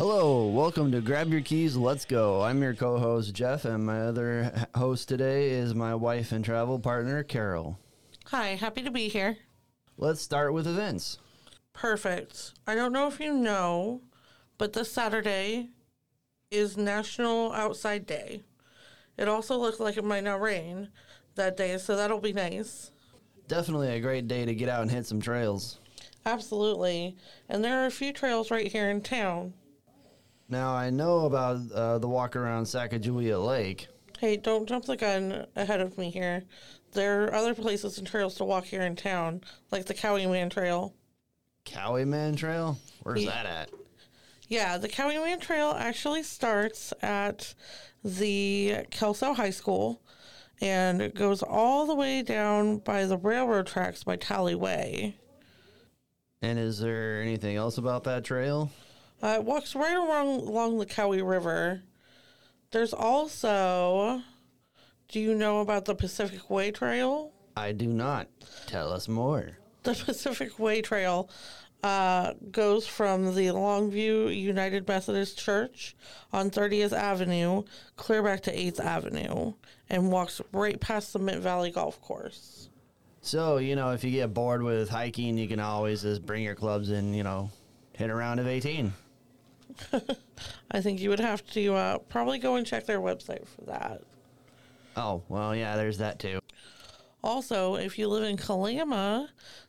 Hello, welcome to Grab Your Keys, Let's Go. I'm your co host, Jeff, and my other host today is my wife and travel partner, Carol. Hi, happy to be here. Let's start with events. Perfect. I don't know if you know, but this Saturday is National Outside Day. It also looks like it might not rain that day, so that'll be nice. Definitely a great day to get out and hit some trails. Absolutely. And there are a few trails right here in town. Now, I know about uh, the walk around Sacagawea Lake. Hey, don't jump the gun ahead of me here. There are other places and trails to walk here in town, like the Coweeman Trail. Coweeman Trail? Where's Yeah. that at? Yeah, the Coweeman Trail actually starts at the Kelso High School and it goes all the way down by the railroad tracks by Talley Way. And is there anything else about that trail? Uh, it walks right along along the Cowie River. There's also, do you know about the Pacific Way Trail? I do not. Tell us more. The Pacific Way Trail uh, goes from the Longview United Methodist Church on 30th Avenue clear back to 8th Avenue and walks right past the Mint Valley Golf Course. So, you know, if you get bored with hiking, you can always just bring your clubs and, you know, hit a round of 18. I think you would have to uh, probably go and check their website for that. Oh, well, yeah, there's that too. Also, if you live in Kalama,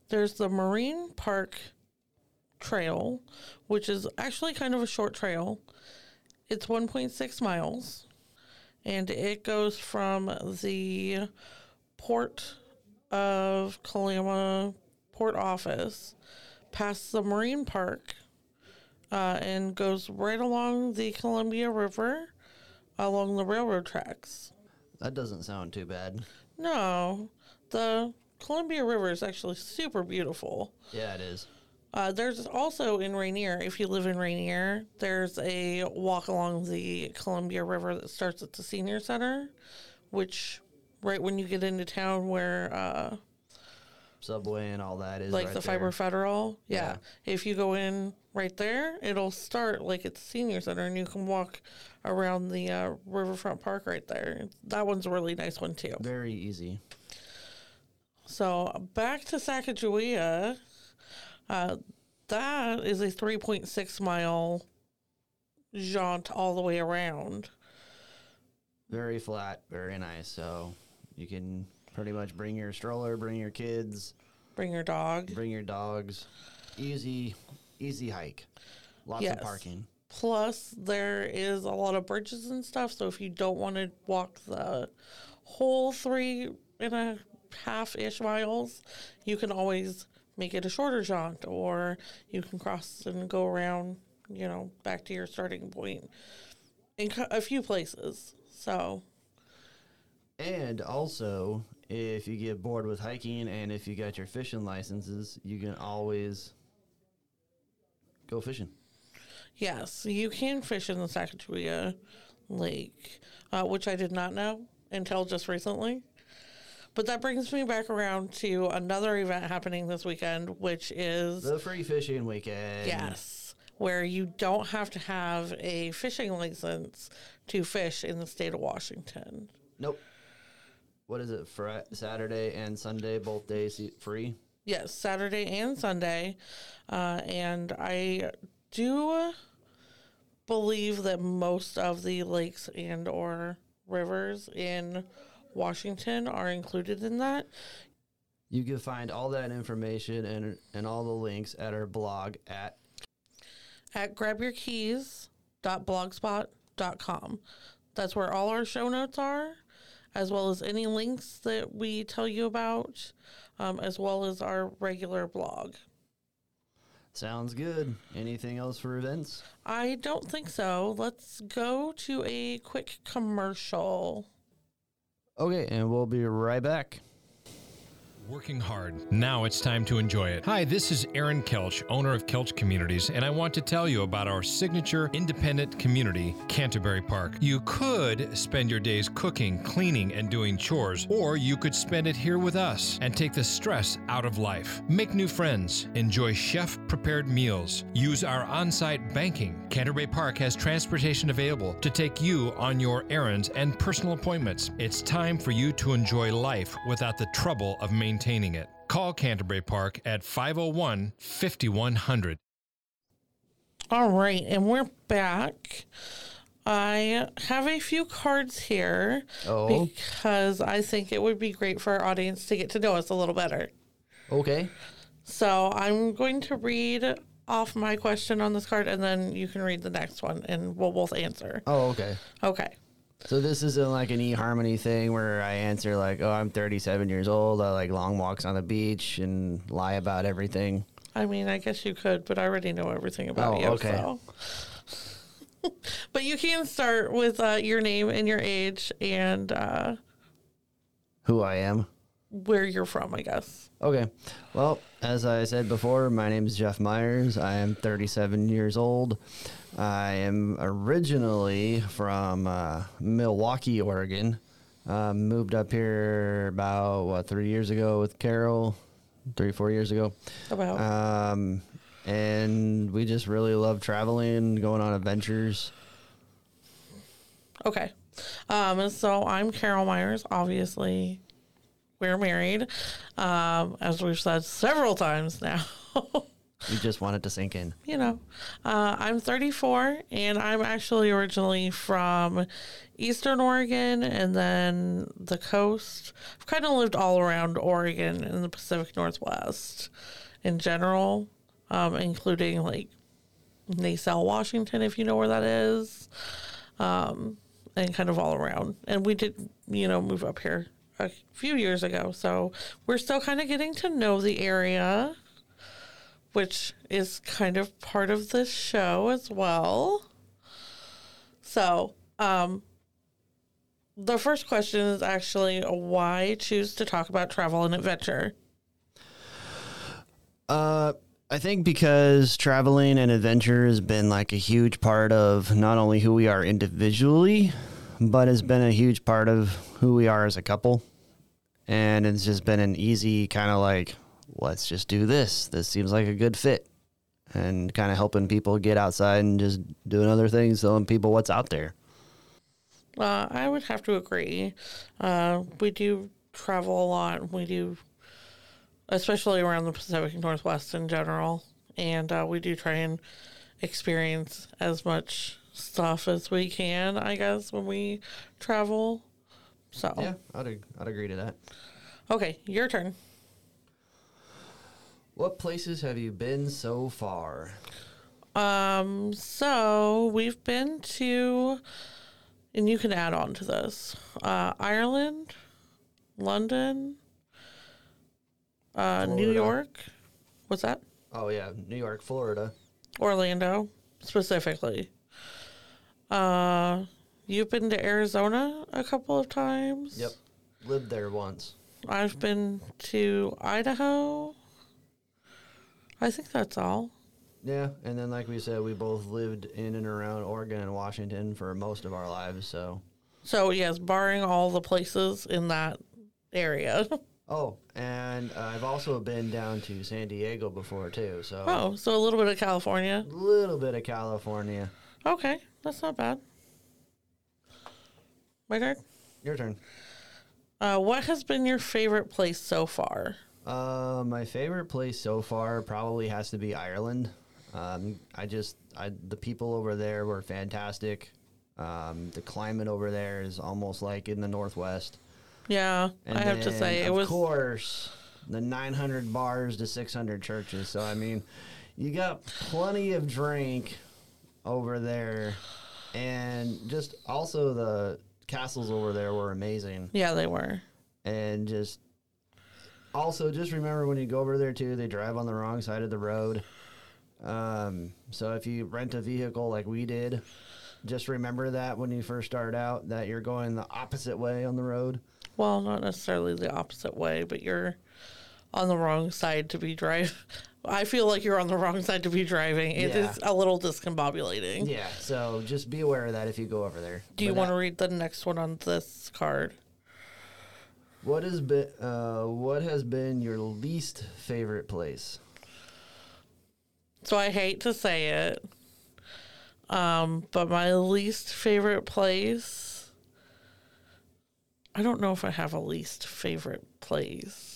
there's the Marine Park Trail, which is actually kind of a short trail. It's 1.6 miles, and it goes from the port of Kalama port office past the Marine Park uh, and goes right along the Columbia River along the railroad tracks. That doesn't sound too bad. No, the Columbia River is actually super beautiful. Yeah, it is. Uh, there's also in Rainier, if you live in Rainier, there's a walk along the Columbia River that starts at the Senior Center, which right when you get into town where uh, Subway and all that is like right the there. Fibre Federal, yeah. Yeah. If you go in right there, it'll start like at the Senior Center, and you can walk around the uh, Riverfront Park right there. That one's a really nice one too. Very easy. So back to Sacagawea. Uh, that is a 3.6 mile jaunt all the way around. Very flat, very nice. So you can pretty much bring your stroller, bring your kids, Bring your dog. bring your dogs. Easy, easy hike. Lots Yes. of parking. Plus, there is a lot of bridges and stuff. So if you don't want to walk the whole three and a half ish miles, you can always make it a shorter jaunt, or you can cross and go around. You know, back to your starting point in a few places. So And also, if you get bored with hiking and if you got your fishing licenses, you can always go fishing. Yes, you can fish in the Sacagawea Lake, uh, which I did not know until just recently. But that brings me back around to another event happening this weekend, which is The free fishing weekend. yes, where you don't have to have a fishing license to fish in the state of Washington. Nope. What is it? Fri Saturday and Sunday, both days free. Yes, Saturday and Sunday. Uh, and I do believe that most of the lakes and or rivers in Washington are included in that. You can find all that information and and all the links at our blog at At grabyourkeys.blogspot.com. That's where all our show notes are, as well as any links that we tell you about, um, as well as our regular blog. Sounds good. Anything else for events? I don't think so. Let's go to a quick commercial. Okay, and we'll be right back. Working hard. Now it's time to enjoy it. Hi, this is Aaron Kelch, owner of Kelch Communities, and I want to tell you about our signature independent community, Canterbury Park. You could spend your days cooking, cleaning, and doing chores, or you could spend it here with us and take the stress out of life. Make new friends, enjoy chef prepared meals, use our on site banking. Canterbury Park has transportation available to take you on your errands and personal appointments. It's time for you to enjoy life without the trouble of maintaining it. Call Canterbury Park at 501 5100. All right, and we're back. I have a few cards here Oh. because I think it would be great for our audience to get to know us a little better. Okay. So I'm going to read off my question on this card and then you can read the next one and we'll both answer. Oh, okay. Okay. So this isn't like an eHarmony thing where I answer like, "Oh, I'm 37 years old. I like long walks on the beach and lie about everything." I mean, I guess you could, but I already know everything about Oh, you. okay. So. but you can start with uh, your name and your age and uh, Who I am. Where you're from, I guess. Okay. Well, as I said before, my name is Jeff Myers. I am 37 years old. I am originally from uh, Milwaukie, Oregon. Uh, moved up here about what three years ago with Carol, three four years ago, About um, and we just really love traveling, going on adventures. Okay. Um, so I'm Carol Myers. Obviously, we're married, um, as we've said several times now. We just wanted to sink in. you know, uh, I'm 34 and I'm actually originally from Eastern Oregon and then the coast. I've kind of lived all around Oregon and the Pacific Northwest in general, um, including like Naselle, Washington, if you know where that is, um, and kind of all around. And we did, you know, move up here a few years ago. So we're still kind of getting to know the area which is kind of part of this show as well. So, um, the first question is actually why choose to talk about travel and adventure? Uh, I think because traveling and adventure has been like a huge part of not only who we are individually, but it's been a huge part of who we are as a couple. And it's just been an easy kind of like, let's just do this. This seems like a good fit. And kind of helping people get outside and just doing other things, telling people what's out there. Uh, I would have to agree. Uh, we do travel a lot. We do, especially around the Pacific Northwest in general. And uh, we do try and experience as much stuff as we can, I guess, when we travel. So, Yeah, I'd, I'd agree to that. okay, your turn. What places have you been so far? Um, so we've been to, and you can add on to this uh, Ireland, London, uh, New York. What's that? Oh, yeah, New York, Florida. Orlando, specifically. Uh, you've been to Arizona a couple of times. Yep. Lived there once. I've been to Idaho. I think that's all. Yeah, and then like we said, we both lived in and around Oregon and Washington for most of our lives. So, So, yes, barring all the places in that area. oh, and uh, I've also been down to San Diego before too. So, Oh, so a little bit of California. a little bit of California. Okay, that's not bad. My turn. Your turn. Uh, what has been your favorite place so far? Uh, my favorite place so far probably has to be Ireland. Um, I just, I, the people over there were fantastic. Um, the climate over there is almost like in the Northwest. Yeah, And I have to say it of was. course, the 900 bars to 600 churches. So I mean, you got plenty of drink over there, and just also the castles over there were amazing, Yeah, they were. and just also just remember when you go over there too, they drive on the wrong side of the road. Um, so if you rent a vehicle like we did, just remember that when you first start out that you're going the opposite way on the road. Well, not necessarily the opposite way, but you're on the wrong side to be driving. I feel like you're on the wrong side to be driving. It is Yeah. a little discombobulating. Yeah, so just be aware of that if you go over there. Do you But want to read the next one on this card? What has been uh, what has been your least favorite place? So I hate to say it, um, but my least favorite place. I don't know if I have a least favorite place.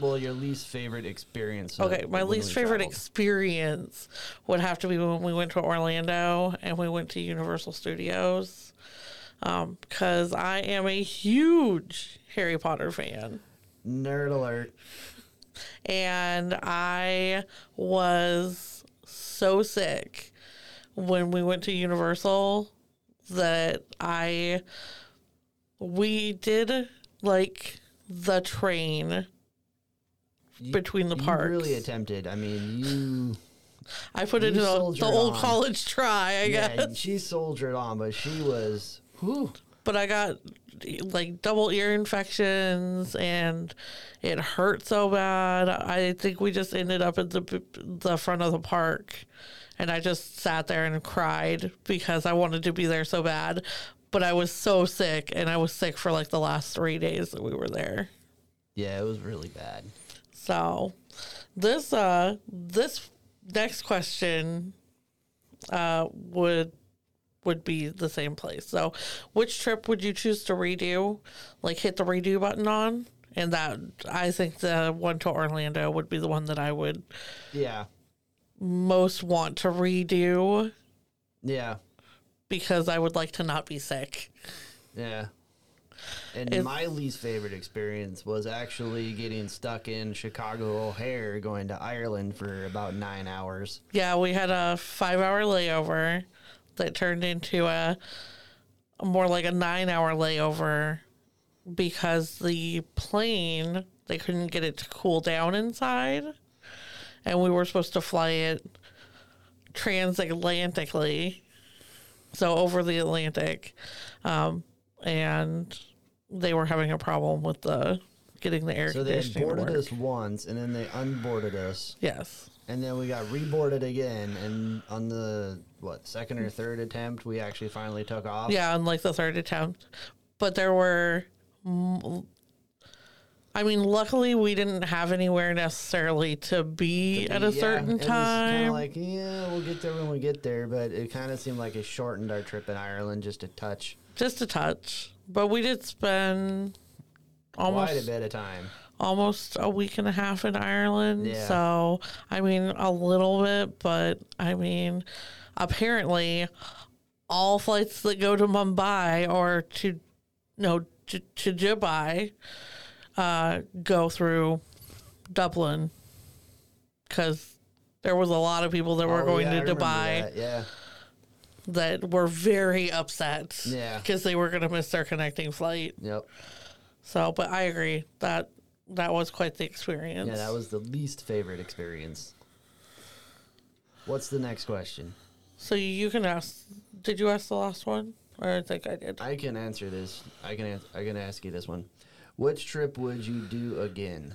Well, your least favorite experience. uh, Okay, my when least we favorite traveled. experience would have to be when we went to Orlando and we went to Universal Studios. Because I am a huge Harry Potter fan. Nerd alert. and I was so sick when we went to Universal that I we did like the train You- between the you parks. really attempted. I mean, you. I put it in the, the old on. college try, I yeah, guess. she soldiered on, but she was. Whew. But I got like double ear infections and it hurt so bad. I think we just ended up at the the front of the park and I just sat there and cried because I wanted to be there so bad. But I was so sick and I was sick for like the last 3 days that we were there. Yeah, it was really bad. So this uh this next question uh would would be the same place. So which trip would you choose to redo? Like hit the redo button on? And that I think the one to Orlando would be the one that I would Yeah, most want to redo yeah, because I would like to not be sick. yeah. And It's- my least favorite experience was actually getting stuck in Chicago O'Hare going to Ireland for about nine hours. Yeah, we had a five hour layover that turned into a, a more like a nine hour layover because the plane they couldn't get it to cool down inside, and we were supposed to fly it transatlantically, so over the Atlantic, um, and they were having a problem with the getting the air So they had conditioning to boarded work. us once, and then they unboarded us, Yes. and then we got reboarded again. And on the what second or third attempt, we actually finally took off. Yeah, on like the third attempt. But there were, I mean, luckily we didn't have anywhere necessarily to be at a Yeah, certain it was kind time. of like, yeah, we'll get there when we get there, but it kind of seemed like it shortened our trip in Ireland just a touch, just a touch. But we did spend almost quite a bit of time. almost a week and a half in Ireland. Yeah. So I mean, a little bit, but I mean, apparently, all flights that go to Mumbai or to no to, to Dubai uh, go through Dublin because there was a lot of people that were Oh, going yeah, to Dubai that, Yeah, that were very upset. Yeah. because they were going to miss their connecting flight. yep, So, but I agree that that was quite the experience. yeah. That was the least favorite experience. What's the next question? So you can ask. Did you ask the last one, or I think I did? I can answer this. I can. Ans- I can ask you this one. Which trip would you do again?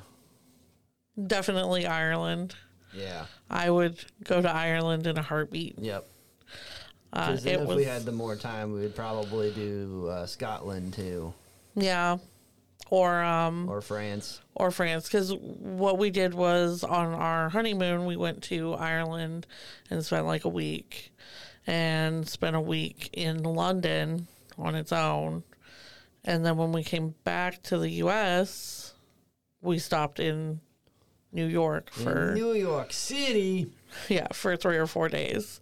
Definitely Ireland. Yeah. I would go to Ireland in a heartbeat. Yep. Uh, then if was we had the more time, we would probably do uh, Scotland too, yeah, or um or France. or France because what we did was on our honeymoon we went to Ireland and spent like a week, and spent a week in London on its own, and then when we came back to the U.S., we stopped in New York for In New York City. Yeah, for three or four days,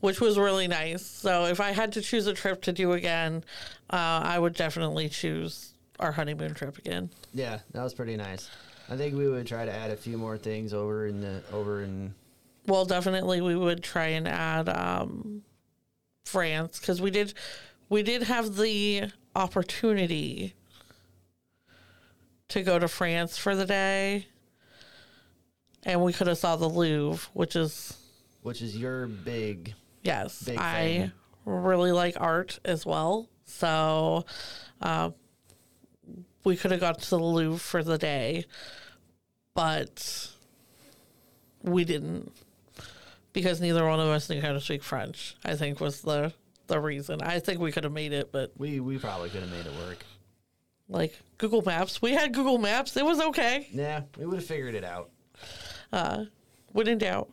which was really nice. So if I had to choose a trip to do again, uh, I would definitely choose our honeymoon trip again. Yeah, that was pretty nice. I think we would try to add a few more things over in the over in Well, definitely we would try and add um, France because we did we did have the opportunity to go to France for the day, and we could have saw the Louvre, which is which is your big Yes, Big I really like art as well. So, uh, we could have got to the Louvre for the day, but we didn't because neither one of us knew how to speak French. I think was the the reason. I think we could have made it, but We we probably could have made it work. like Google Maps, we had Google Maps. It was okay. Yeah, we would have figured it out. When in doubt.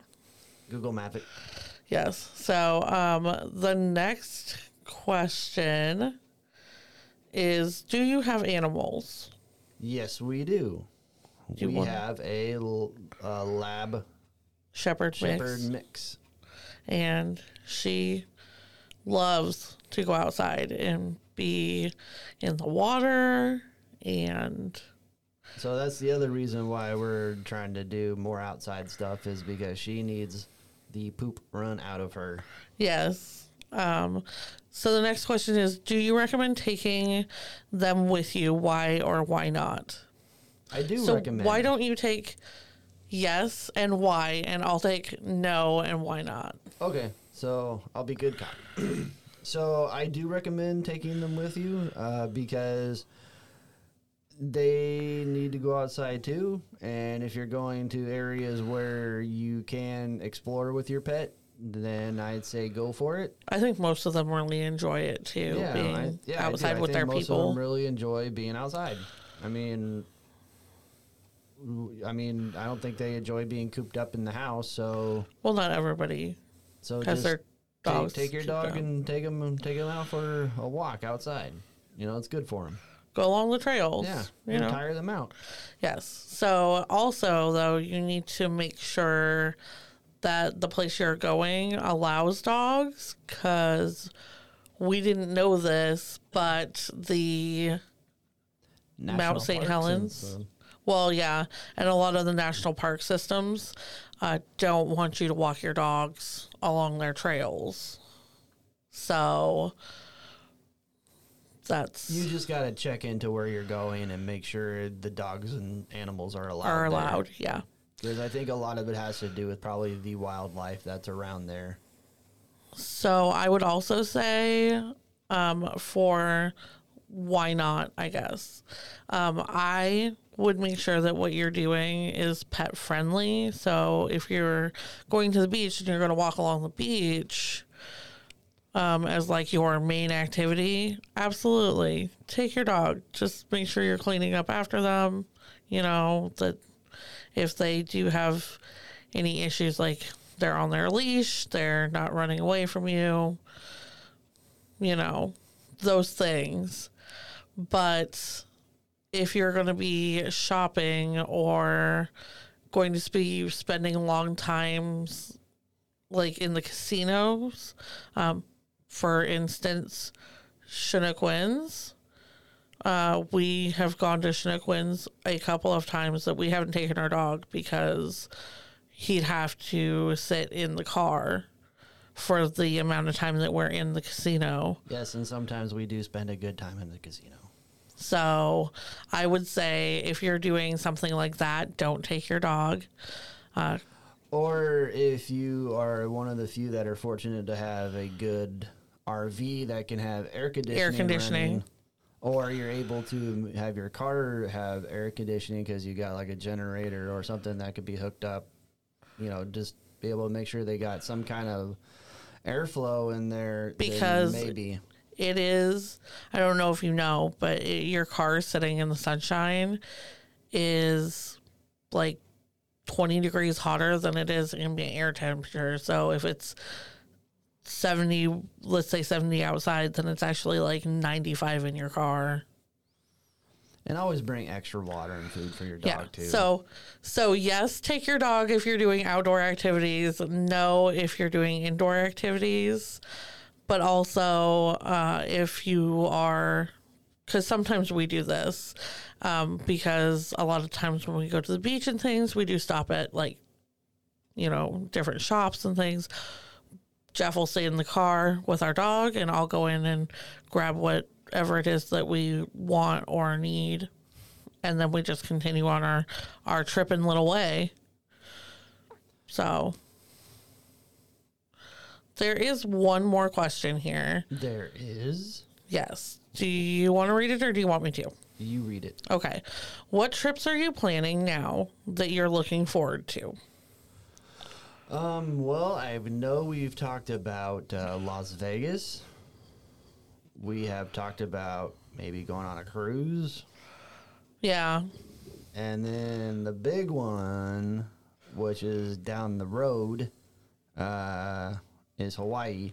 Google Map it. Yes. So um, the next question is Do you have animals? Yes, we do. you we want- have a l- uh, lab Shepherd, shepherd mix. mix. And she loves to go outside and be in the water and So that's the other reason why we're trying to do more outside stuff is because she needs the poop run out of her. yes. Um, so the next question is Do you recommend taking them with you? Why or why not? I do So recommend. why don't you take yes and why, and I'll take no and why not? Okay, so I'll be good cop. so I do recommend taking them with you uh, because they need to go outside too. And if you're going to areas where you can explore with your pet, then I'd say go for it. I think most of them really enjoy it too, being I, yeah, I do. outside I with think their most people. Of them really enjoy being outside. I mean, I mean, I don't think they enjoy being cooped up in the house. So, well, not everybody, so just take, dogs. take your dog them. and take them take them out for a walk outside. You know, it's good for them. go along the trails. Yeah, you and know. tire them out. Yes. So also though, you need to make sure that the place you're going allows dogs because we didn't know this, but the National St. parks Helens? Well, yeah, and a lot of the national park systems uh, don't want you to walk your dogs along their trails. So that's you just got to check into where you're going and make sure the dogs and animals are allowed. are allowed. Yeah. Because I think a lot of it has to do with probably the wildlife that's around there. So I would also say um, for why not, I guess. Um, I would make sure that what you're doing is pet friendly. So if you're going to the beach and you're going to walk along the beach um, as like your main activity, absolutely take your dog. Just make sure you're cleaning up after them. You know, that if they do have any issues like they're on their leash, they're not running away from you, you know, those things. But if you're going to be shopping or going to be spending long times like in the casinos, um, for instance, Chinook Winds, uh, we have gone to Chinook Winds a couple of times that we haven't taken our dog because he'd have to sit in the car for the amount of time that we're in the casino. Yes, and sometimes we do spend a good time in the casino. So I would say if you're doing something like that, don't take your dog. Uh, Or if you are one of the few that are fortunate to have a good RV that can have air conditioning, air conditioning. running, or you're able to have your car have air conditioning because you got like a generator or something that could be hooked up. You know, just be able to make sure they got some kind of airflow in there. Because- maybe it is, I don't know if you know, but it, your car sitting in the sunshine is like 20 degrees hotter than it is ambient air temperature. So if it's 70, let's say 70 outside, then it's actually like 95 in your car. and always bring extra water and food for your dog Yeah. too. So, so yes, take your dog if you're doing outdoor activities. No, if you're doing indoor activities. But also, uh, if you are, because sometimes we do this, um, because a lot of times when we go to the beach and things, we do stop at like, you know, different shops and things. Jeff will stay in the car with our dog, and I'll go in and grab whatever it is that we want or need and then we just continue on our our tripping little way. So there is one more question here. there is. Yes. Do you want to read it or do you want me to? You read it. Okay. What trips are you planning now that you're looking forward to? Um, well, I know we've talked about uh, Las Vegas. We have talked about maybe going on a cruise. Yeah. And then the big one, which is down the road, uh, is Hawaii.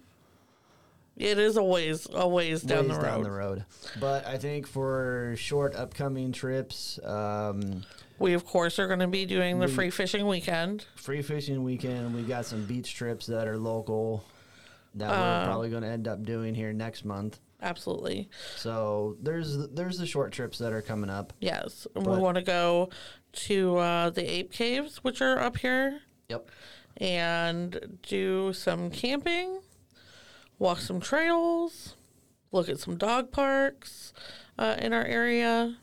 It is a ways a ways down Ways the road. down the road. But I think for short upcoming trips, um, We of course are going to be doing the We- free fishing weekend. free fishing weekend, we got some beach trips that are local that Uh, we're probably going to end up doing here next month. Absolutely. So there's there's the short trips that are coming up. Yes. And we want to go to uh, the ape caves which are up here Yep. And do some camping, walk some trails, look at some dog parks uh, in our area,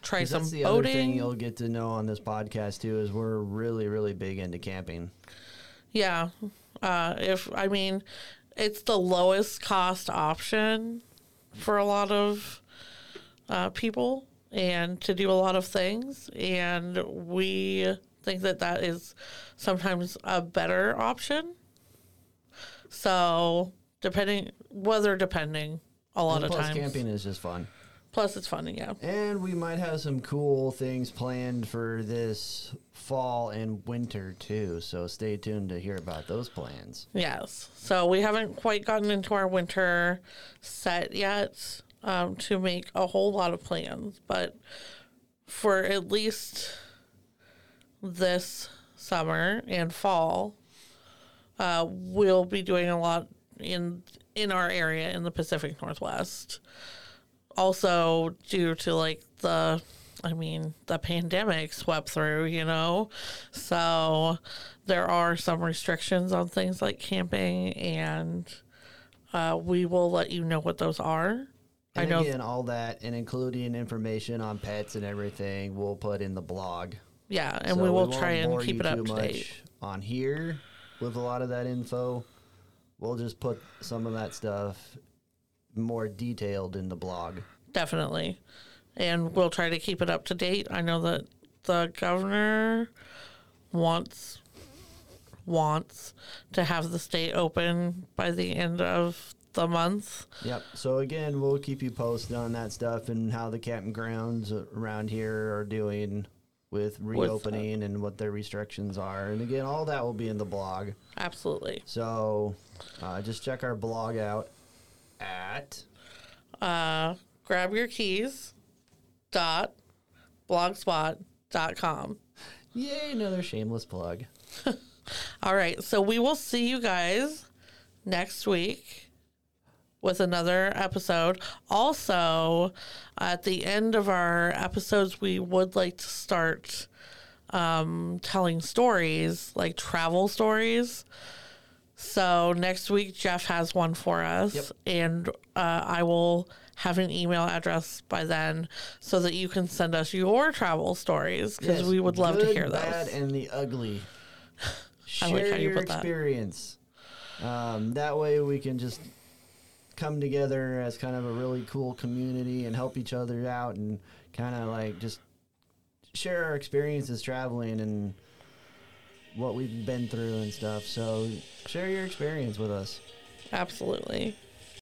Try some that's the other thing boating. you'll get to know on this podcast too is we're really really big into camping. Yeah. Uh, if I mean, it's the lowest cost option for a lot of uh, people and to do a lot of things. And we think that that is sometimes a better option. So, depending, weather depending, a lot And of plus, times. camping is just fun. Plus, it's fun, yeah. And we might have some cool things planned for this fall and winter too. So stay tuned to hear about those plans. Yes. So we haven't quite gotten into our winter set yet um, to make a whole lot of plans, but for at least this summer and fall, uh, we'll be doing a lot in in our area in the Pacific Northwest. Also, due to like the I mean, the pandemic swept through, you know? So there are some restrictions on things like camping, and uh, we will let you know what those are. I And know. again, all that and including information on pets and everything, we'll put in the blog. Yeah, and So we will won't try and keep it up to date. on here with a lot of that info. We'll just put some of that stuff more detailed in the blog. Definitely. And we'll try to keep it up to date. I know that the governor wants wants to have the state open by the end of the month. Yep. So again, we'll keep you posted on that stuff and how the campgrounds around here are doing with reopening and what their restrictions are. And again, all that will be in the blog. Absolutely. So uh, just check our blog out at Uh, grab your keys dot blogspot dot com. yay another shameless plug. All right, so we will see you guys next week with another episode. Also, at the end of our episodes, we would like to start um, telling stories, like travel stories. So next week, Jeff has one for us, Yep. and uh, I will have an email address by then so that you can send us your travel stories because Yes, we would love to good, hear Bad those. and the ugly. I Share like how you your put that. experience. Um, that way we can just come together as kind of a really cool community and help each other out and kind of like just share our experiences traveling and what we've been through and stuff. So share your experience with us. Absolutely.